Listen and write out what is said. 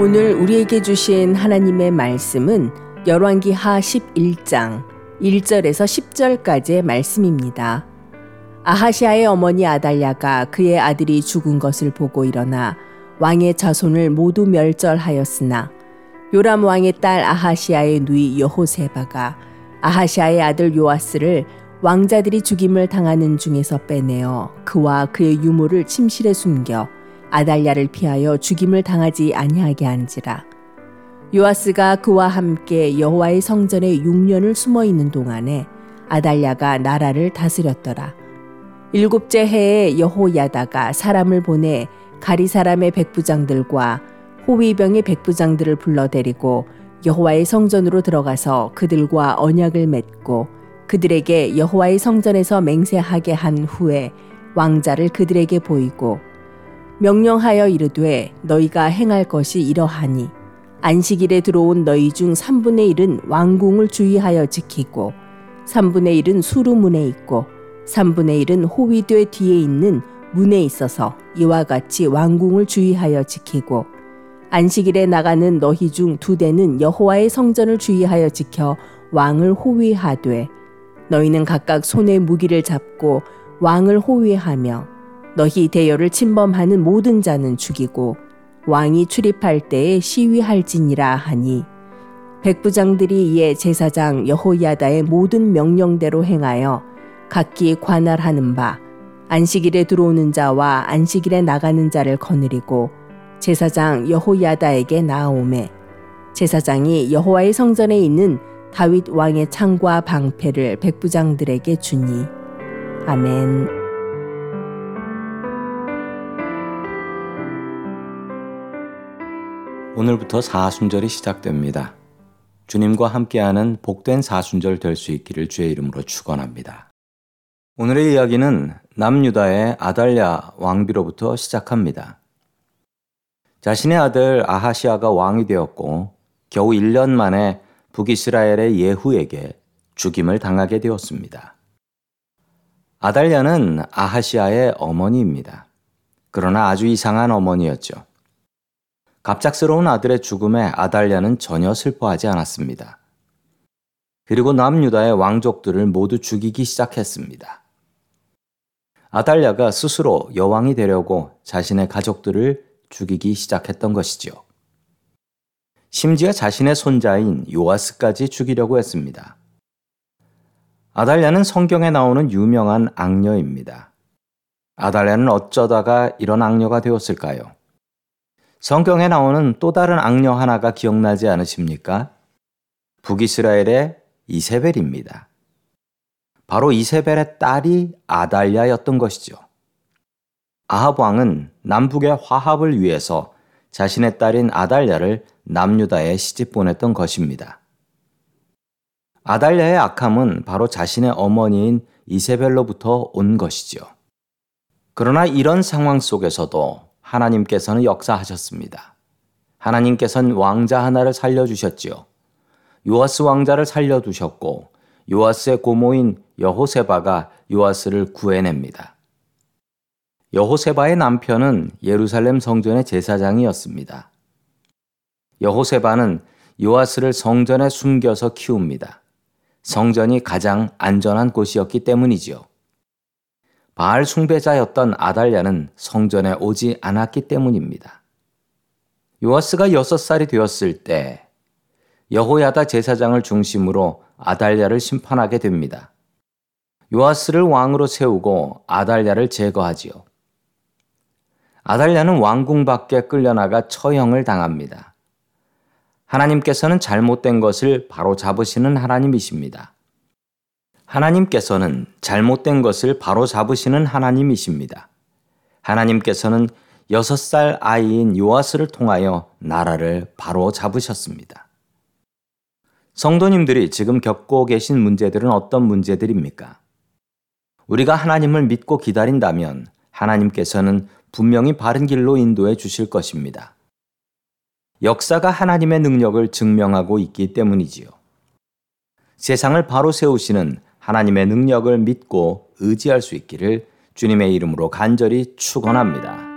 오늘 우리에게 주신 하나님의 말씀은 열왕기 하 11장 1절에서 10절까지의 말씀입니다. 아하시아의 어머니 아달랴가 그의 아들이 죽은 것을 보고 일어나 왕의 자손을 모두 멸절하였으나 요람 왕의 딸 아하시아의 누이 여호세바가 아하시아의 아들 요아스를 왕자들이 죽임을 당하는 중에서 빼내어 그와 그의 유모를 침실에 숨겨 아달랴를 피하여 죽임을 당하지 아니하게 한지라. 요아스가 그와 함께 여호와의 성전에 6년을 숨어 있는 동안에 아달랴가 나라를 다스렸더라. 일곱째 해에 여호야다가 사람을 보내 가리 사람의 백부장들과 호위병의 백부장들을 불러 데리고 여호와의 성전으로 들어가서 그들과 언약을 맺고 그들에게 여호와의 성전에서 맹세하게 한 후에 왕자를 그들에게 보이고 명령하여 이르되 너희가 행할 것이 이러하니 안식일에 들어온 너희 중 3분의 1은 왕궁을 주의하여 지키고 3분의 1은 수루문에 있고 3분의 1은 호위대 뒤에 있는 문에 있어서 이와 같이 왕궁을 주의하여 지키고 안식일에 나가는 너희 중 두 대는 여호와의 성전을 주의하여 지켜 왕을 호위하되 너희는 각각 손에 무기를 잡고 왕을 호위하며 너희 대열을 침범하는 모든 자는 죽이고 왕이 출입할 때에 시위할지니라 하니 백부장들이 이에 제사장 여호야다의 모든 명령대로 행하여 각기 관할하는 바 안식일에 들어오는 자와 안식일에 나가는 자를 거느리고 제사장 여호야다에게 나아오매 제사장이 여호와의 성전에 있는 다윗 왕의 창과 방패를 백부장들에게 주니 아멘. 오늘부터 사순절이 시작됩니다. 주님과 함께하는 복된 사순절 될 수 있기를 주의 이름으로 축원합니다. 오늘의 이야기는 남유다의 아달랴 왕비로부터 시작합니다. 자신의 아들 아하시아가 왕이 되었고 겨우 1년 만에 북이스라엘의 예후에게 죽임을 당하게 되었습니다. 아달랴는 아하시아의 어머니입니다. 그러나 아주 이상한 어머니였죠. 갑작스러운 아들의 죽음에 아달랴는 전혀 슬퍼하지 않았습니다. 그리고 남유다의 왕족들을 모두 죽이기 시작했습니다. 아달랴가 스스로 여왕이 되려고 자신의 가족들을 죽이기 시작했던 것이죠. 심지어 자신의 손자인 요아스까지 죽이려고 했습니다. 아달랴는 성경에 나오는 유명한 악녀입니다. 아달랴는 어쩌다가 이런 악녀가 되었을까요? 성경에 나오는 또 다른 악녀 하나가 기억나지 않으십니까? 북이스라엘의 이세벨입니다. 바로 이세벨의 딸이 아달랴였던 것이죠. 아합 왕은 남북의 화합을 위해서 자신의 딸인 아달랴를 남유다에 시집 보냈던 것입니다. 아달랴의 악함은 바로 자신의 어머니인 이세벨로부터 온 것이죠. 그러나 이런 상황 속에서도 하나님께서는 역사하셨습니다. 하나님께서는 왕자 하나를 살려주셨지요. 요아스 왕자를 살려두셨고 요아스의 고모인 여호세바가 요아스를 구해냅니다. 여호세바의 남편은 예루살렘 성전의 제사장이었습니다. 여호세바는 요아스를 성전에 숨겨서 키웁니다. 성전이 가장 안전한 곳이었기 때문이지요. 바알 숭배자였던 아달랴는 성전에 오지 않았기 때문입니다. 요아스가 6살이 되었을 때 여호야다 제사장을 중심으로 아달랴를 심판하게 됩니다. 요아스를 왕으로 세우고 아달랴를 제거하지요. 아달랴는 왕궁 밖에 끌려나가 처형을 당합니다. 하나님께서는 잘못된 것을 바로 잡으시는 하나님이십니다. 하나님께서는 잘못된 것을 바로 잡으시는 하나님이십니다. 하나님께서는 여섯 살 아이인 요아스를 통하여 나라를 바로 잡으셨습니다. 성도님들이 지금 겪고 계신 문제들은 어떤 문제들입니까? 우리가 하나님을 믿고 기다린다면 하나님께서는 분명히 바른 길로 인도해 주실 것입니다. 역사가 하나님의 능력을 증명하고 있기 때문이지요. 세상을 바로 세우시는 하나님의 능력을 믿고 의지할 수 있기를 주님의 이름으로 간절히 축원합니다.